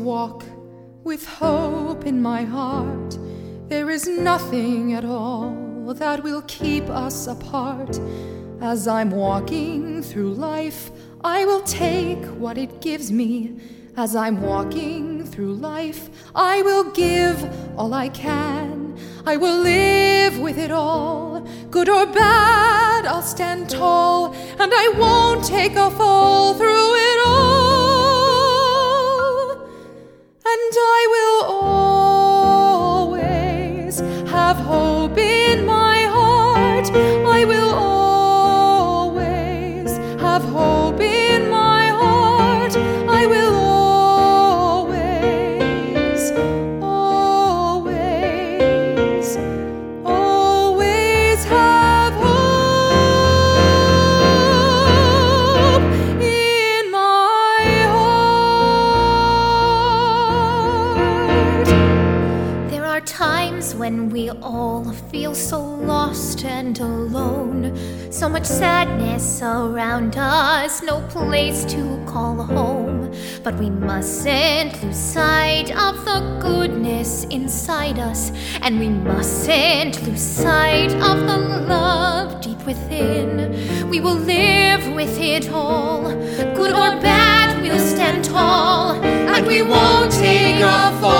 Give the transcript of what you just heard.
walk with hope in my heart. There is nothing at all that will keep us apart. As I'm walking through life, I will take what it gives me. As I'm walking through life, I will give all I can. I will live with it all. Good or bad, I'll stand tall, and I won't take a fall through hope times when we all feel so lost and alone. So much sadness around us, no place to call home. But we mustn't lose sight of the goodness inside us, and we mustn't lose sight of the love deep within. We will live with it all, good or bad, we'll stand tall, and we won't take a fall.